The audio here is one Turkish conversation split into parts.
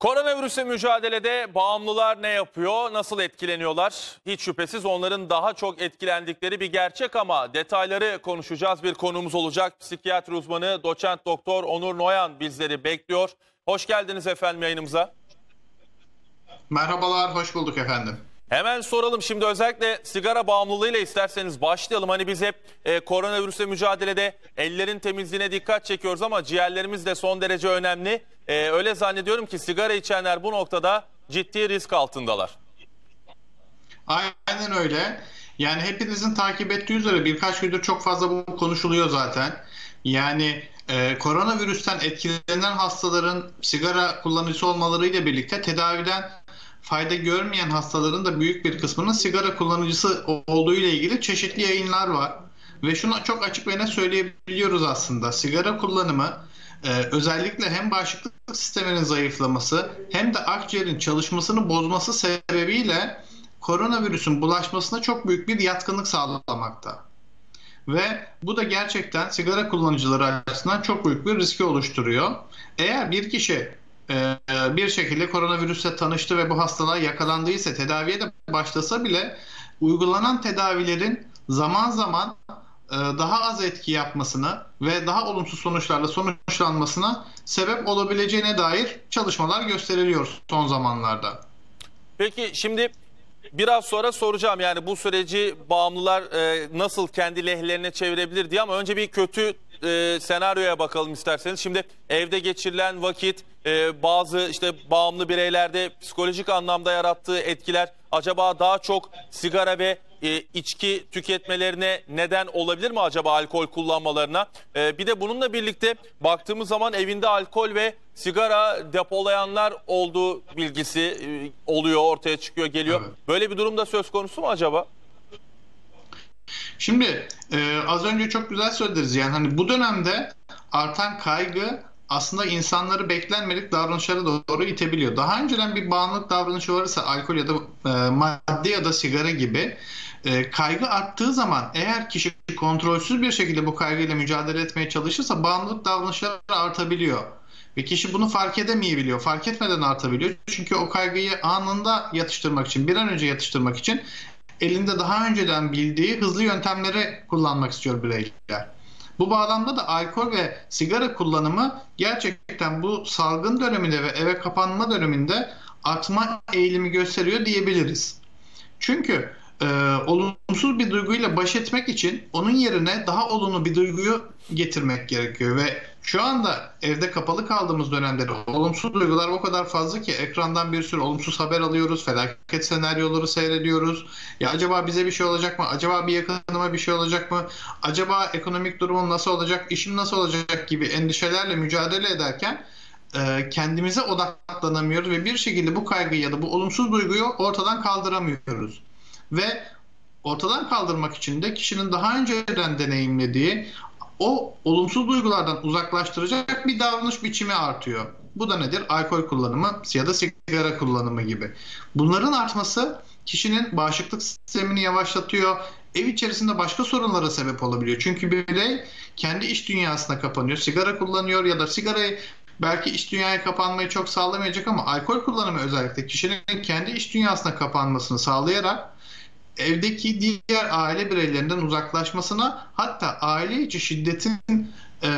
Koronavirüse mücadelede bağımlılar ne yapıyor, nasıl etkileniyorlar? Hiç şüphesiz onların daha çok etkilendikleri bir gerçek ama detayları konuşacağız. Bir konumuz olacak. Psikiyatri uzmanı doçent doktor Onur Noyan bizleri bekliyor. Hoş geldiniz efendim yayınımıza. Merhabalar, hoş bulduk efendim. Hemen soralım şimdi özellikle sigara bağımlılığıyla isterseniz başlayalım. Hani biz hep e, koronavirüsle mücadelede ellerin temizliğine dikkat çekiyoruz ama ciğerlerimiz de son derece önemli. E, öyle zannediyorum ki sigara içenler bu noktada ciddi risk altındalar. Aynen öyle. Yani hepinizin takip ettiği üzere birkaç gündür çok fazla bu konuşuluyor zaten. Yani e, koronavirüsten etkilenen hastaların sigara kullanıcısı olmalarıyla birlikte tedaviden fayda görmeyen hastaların da büyük bir kısmının sigara kullanıcısı olduğu ile ilgili çeşitli yayınlar var. Ve şunu çok açık ve net söyleyebiliyoruz aslında. Sigara kullanımı e, özellikle hem bağışıklık sisteminin zayıflaması hem de akciğerin çalışmasını bozması sebebiyle koronavirüsün bulaşmasına çok büyük bir yatkınlık sağlamakta. Ve bu da gerçekten sigara kullanıcıları açısından çok büyük bir riski oluşturuyor. Eğer bir kişi bir şekilde koronavirüsle tanıştı ve bu hastalığa yakalandıysa tedaviye de başlasa bile uygulanan tedavilerin zaman zaman e, daha az etki yapmasını ve daha olumsuz sonuçlarla sonuçlanmasına sebep olabileceğine dair çalışmalar gösteriliyor son zamanlarda. Peki şimdi biraz sonra soracağım yani bu süreci bağımlılar e, nasıl kendi lehlerine çevirebilir diye ama önce bir kötü e, senaryoya bakalım isterseniz. Şimdi evde geçirilen vakit e, bazı işte bağımlı bireylerde psikolojik anlamda yarattığı etkiler acaba daha çok sigara ve e, içki tüketmelerine neden olabilir mi acaba alkol kullanmalarına? E, bir de bununla birlikte baktığımız zaman evinde alkol ve sigara depolayanlar olduğu bilgisi e, oluyor, ortaya çıkıyor, geliyor. Evet. Böyle bir durumda söz konusu mu acaba? Şimdi e, az önce çok güzel söylediniz yani hani bu dönemde artan kaygı aslında insanları beklenmedik davranışlara doğru itebiliyor. Daha önceden bir bağımlılık davranışı varsa alkol ya da e, madde ya da sigara gibi e, kaygı arttığı zaman eğer kişi kontrolsüz bir şekilde bu kaygıyla mücadele etmeye çalışırsa bağımlılık davranışları artabiliyor. Ve kişi bunu fark edemeyebiliyor. Fark etmeden artabiliyor. Çünkü o kaygıyı anında yatıştırmak için, bir an önce yatıştırmak için elinde daha önceden bildiği hızlı yöntemleri kullanmak istiyor bireyler. Bu bağlamda da alkol ve sigara kullanımı gerçekten bu salgın döneminde ve eve kapanma döneminde artma eğilimi gösteriyor diyebiliriz. Çünkü e, olumsuz bir duyguyla baş etmek için onun yerine daha olumlu bir duyguyu getirmek gerekiyor ve şu anda evde kapalı kaldığımız dönemde de olumsuz duygular o kadar fazla ki ekrandan bir sürü olumsuz haber alıyoruz, felaket senaryoları seyrediyoruz. Ya acaba bize bir şey olacak mı? Acaba bir yakınıma bir şey olacak mı? Acaba ekonomik durumum nasıl olacak? İşim nasıl olacak gibi endişelerle mücadele ederken e, kendimize odaklanamıyoruz ve bir şekilde bu kaygıyı ya da bu olumsuz duyguyu ortadan kaldıramıyoruz. Ve ortadan kaldırmak için de kişinin daha önceden deneyimlediği o olumsuz duygulardan uzaklaştıracak bir davranış biçimi artıyor. Bu da nedir? Alkol kullanımı ya da sigara kullanımı gibi. Bunların artması kişinin bağışıklık sistemini yavaşlatıyor. Ev içerisinde başka sorunlara sebep olabiliyor. Çünkü birey kendi iç dünyasına kapanıyor. Sigara kullanıyor ya da sigarayı belki iç dünyaya kapanmayı çok sağlamayacak ama alkol kullanımı özellikle kişinin kendi iç dünyasına kapanmasını sağlayarak evdeki diğer aile bireylerinden uzaklaşmasına hatta aile içi şiddetin e,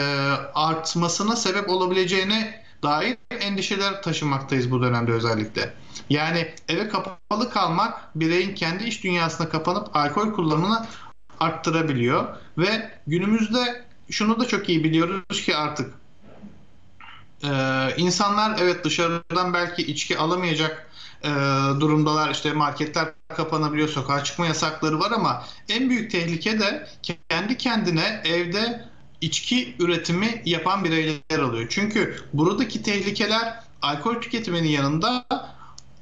artmasına sebep olabileceğine dair endişeler taşımaktayız bu dönemde özellikle. Yani eve kapalı kalmak bireyin kendi iç dünyasına kapanıp alkol kullanımını arttırabiliyor ve günümüzde şunu da çok iyi biliyoruz ki artık e, insanlar evet dışarıdan belki içki alamayacak e, durumdalar. İşte marketler kapanabiliyor, sokağa çıkma yasakları var ama en büyük tehlike de kendi kendine evde içki üretimi yapan bireyler oluyor. Çünkü buradaki tehlikeler alkol tüketiminin yanında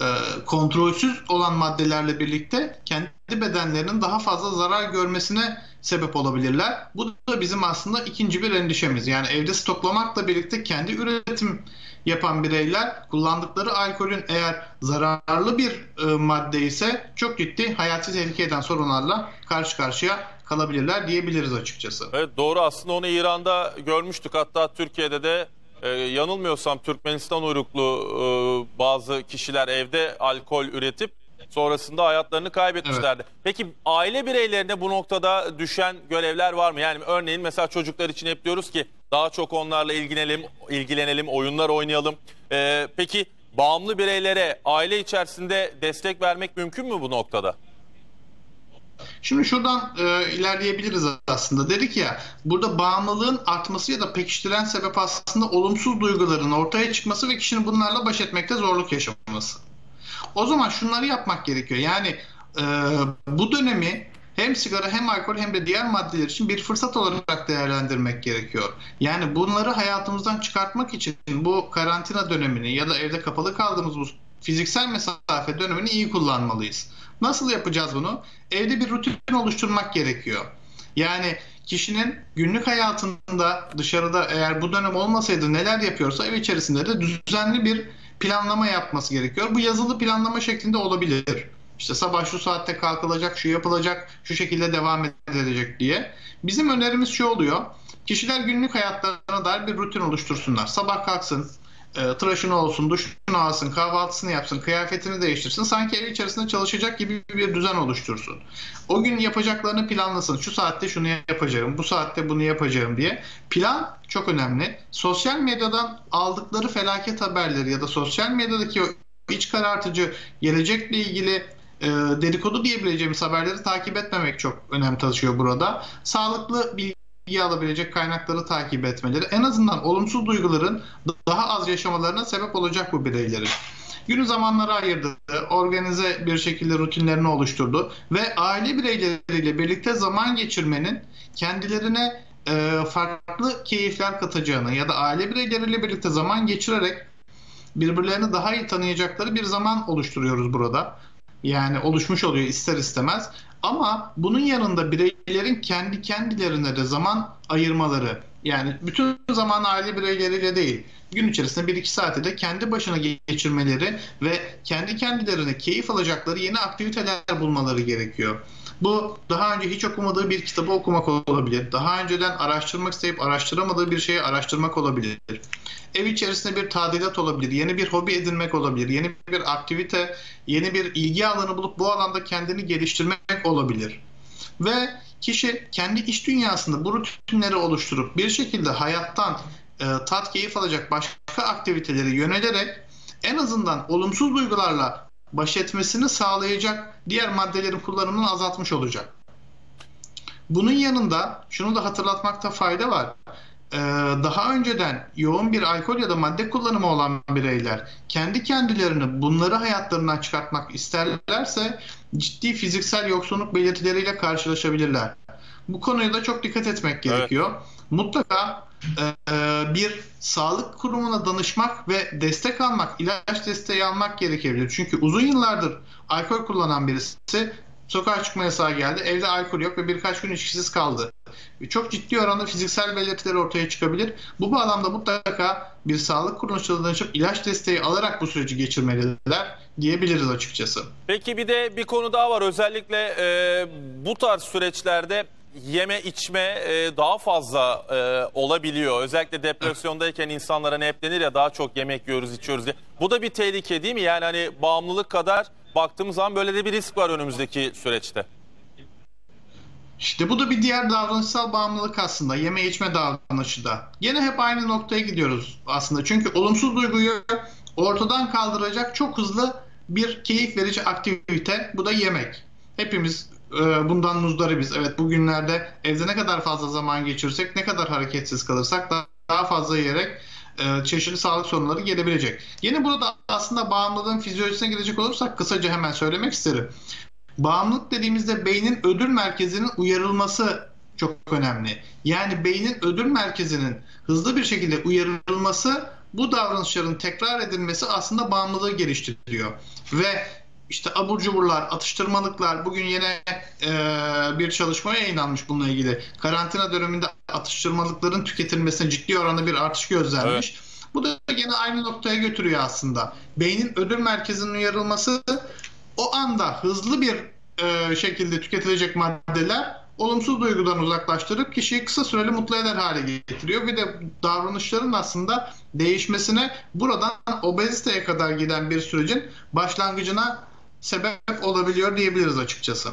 e, kontrolsüz olan maddelerle birlikte kendi bedenlerinin daha fazla zarar görmesine sebep olabilirler. Bu da bizim aslında ikinci bir endişemiz. Yani evde stoklamakla birlikte kendi üretim yapan bireyler kullandıkları alkolün eğer zararlı bir e, madde ise çok ciddi hayati tehlike eden sorunlarla karşı karşıya kalabilirler diyebiliriz açıkçası. Evet doğru aslında onu İran'da görmüştük hatta Türkiye'de de Ee, yanılmıyorsam Türkmenistan uyruklu e, bazı kişiler evde alkol üretip sonrasında hayatlarını kaybetmişlerdi. Peki aile bireylerine bu noktada düşen görevler var mı? Yani örneğin mesela çocuklar için hep diyoruz ki daha çok onlarla ilgilenelim, ilgilenelim, oyunlar oynayalım. Ee, peki bağımlı bireylere aile içerisinde destek vermek mümkün mü bu noktada? Şimdi şuradan e, ilerleyebiliriz aslında. Dedik ya burada bağımlılığın artması ya da pekiştiren sebep aslında olumsuz duyguların ortaya çıkması ve kişinin bunlarla baş etmekte zorluk yaşaması. O zaman şunları yapmak gerekiyor. Yani e, bu dönemi hem sigara hem alkol hem de diğer maddeler için bir fırsat olarak değerlendirmek gerekiyor. Yani bunları hayatımızdan çıkartmak için bu karantina dönemini ya da evde kapalı kaldığımız bu fiziksel mesafe dönemini iyi kullanmalıyız. Nasıl yapacağız bunu? Evde bir rutin oluşturmak gerekiyor. Yani kişinin günlük hayatında dışarıda eğer bu dönem olmasaydı neler yapıyorsa ev içerisinde de düzenli bir planlama yapması gerekiyor. Bu yazılı planlama şeklinde olabilir. İşte sabah şu saatte kalkılacak, şu yapılacak, şu şekilde devam edilecek diye. Bizim önerimiz şu oluyor. Kişiler günlük hayatlarına dair bir rutin oluştursunlar. Sabah kalksın, e, tıraşını olsun, duşunu alsın, kahvaltısını yapsın, kıyafetini değiştirsin. Sanki ev içerisinde çalışacak gibi bir düzen oluştursun. O gün yapacaklarını planlasın. Şu saatte şunu yapacağım, bu saatte bunu yapacağım diye. Plan çok önemli. Sosyal medyadan aldıkları felaket haberleri ya da sosyal medyadaki o iç karartıcı, gelecekle ilgili e, dedikodu diyebileceğimiz haberleri takip etmemek çok önem taşıyor burada. Sağlıklı bilgi alabilecek kaynakları takip etmeleri en azından olumsuz duyguların daha az yaşamalarına sebep olacak bu bireylerin. Günü zamanlara ayırdı, organize bir şekilde rutinlerini oluşturdu ve aile bireyleriyle birlikte zaman geçirmenin kendilerine e, farklı keyifler katacağını ya da aile bireyleriyle birlikte zaman geçirerek birbirlerini daha iyi tanıyacakları bir zaman oluşturuyoruz burada. Yani oluşmuş oluyor ister istemez. Ama bunun yanında bireylerin kendi kendilerine de zaman ayırmaları. Yani bütün zaman aile bireyleriyle değil. Gün içerisinde 1-2 saati de kendi başına geçirmeleri ve kendi kendilerine keyif alacakları yeni aktiviteler bulmaları gerekiyor. Bu daha önce hiç okumadığı bir kitabı okumak olabilir. Daha önceden araştırmak isteyip araştıramadığı bir şeyi araştırmak olabilir. Ev içerisinde bir tadilat olabilir, yeni bir hobi edinmek olabilir, yeni bir aktivite, yeni bir ilgi alanı bulup bu alanda kendini geliştirmek olabilir. Ve kişi kendi iş dünyasında bu rutinleri oluşturup bir şekilde hayattan e, tat keyif alacak başka aktiviteleri yönelerek en azından olumsuz duygularla baş etmesini sağlayacak diğer maddelerin kullanımını azaltmış olacak. Bunun yanında şunu da hatırlatmakta fayda var. Ee, daha önceden yoğun bir alkol ya da madde kullanımı olan bireyler kendi kendilerini bunları hayatlarından çıkartmak isterlerse ciddi fiziksel yoksunluk belirtileriyle karşılaşabilirler. Bu konuya da çok dikkat etmek gerekiyor. Evet. Mutlaka bir sağlık kurumuna danışmak ve destek almak, ilaç desteği almak gerekebilir. Çünkü uzun yıllardır alkol kullanan birisi sokağa çıkma yasağı geldi. Evde alkol yok ve birkaç gün içkisiz kaldı. Çok ciddi oranda fiziksel belirtiler ortaya çıkabilir. Bu bağlamda mutlaka bir sağlık kuruluşuna danışıp ilaç desteği alarak bu süreci geçirmeliler diyebiliriz açıkçası. Peki bir de bir konu daha var. Özellikle e, bu tarz süreçlerde yeme içme e, daha fazla e, olabiliyor. Özellikle depresyondayken insanlara ne hep denir ya daha çok yemek yiyoruz içiyoruz diye. Bu da bir tehlike değil mi? Yani hani bağımlılık kadar baktığımız zaman böyle de bir risk var önümüzdeki süreçte. İşte bu da bir diğer davranışsal bağımlılık aslında. Yeme içme davranışı da. Yine hep aynı noktaya gidiyoruz aslında. Çünkü olumsuz duyguyu ortadan kaldıracak çok hızlı bir keyif verici aktivite. Bu da yemek. Hepimiz bundan muzdaribiz. Evet bugünlerde evde ne kadar fazla zaman geçirsek, ne kadar hareketsiz kalırsak daha fazla yiyerek e, çeşitli sağlık sorunları gelebilecek. Yine burada aslında bağımlılığın fizyolojisine girecek olursak kısaca hemen söylemek isterim. Bağımlılık dediğimizde beynin ödül merkezinin uyarılması çok önemli. Yani beynin ödül merkezinin hızlı bir şekilde uyarılması bu davranışların tekrar edilmesi aslında bağımlılığı geliştiriyor. Ve işte abur cuburlar, atıştırmalıklar bugün yine e, bir çalışma yayınlanmış bununla ilgili. Karantina döneminde atıştırmalıkların tüketilmesine ciddi oranda bir artış gözlenmiş. Evet. Bu da yine aynı noktaya götürüyor aslında. Beynin ödül merkezinin uyarılması o anda hızlı bir e, şekilde tüketilecek maddeler olumsuz duygudan uzaklaştırıp kişiyi kısa süreli mutlu eder hale getiriyor. Bir de davranışların aslında değişmesine buradan obeziteye kadar giden bir sürecin başlangıcına sebep olabiliyor diyebiliriz açıkçası.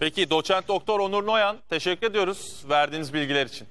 Peki doçent doktor Onur Noyan teşekkür ediyoruz verdiğiniz bilgiler için.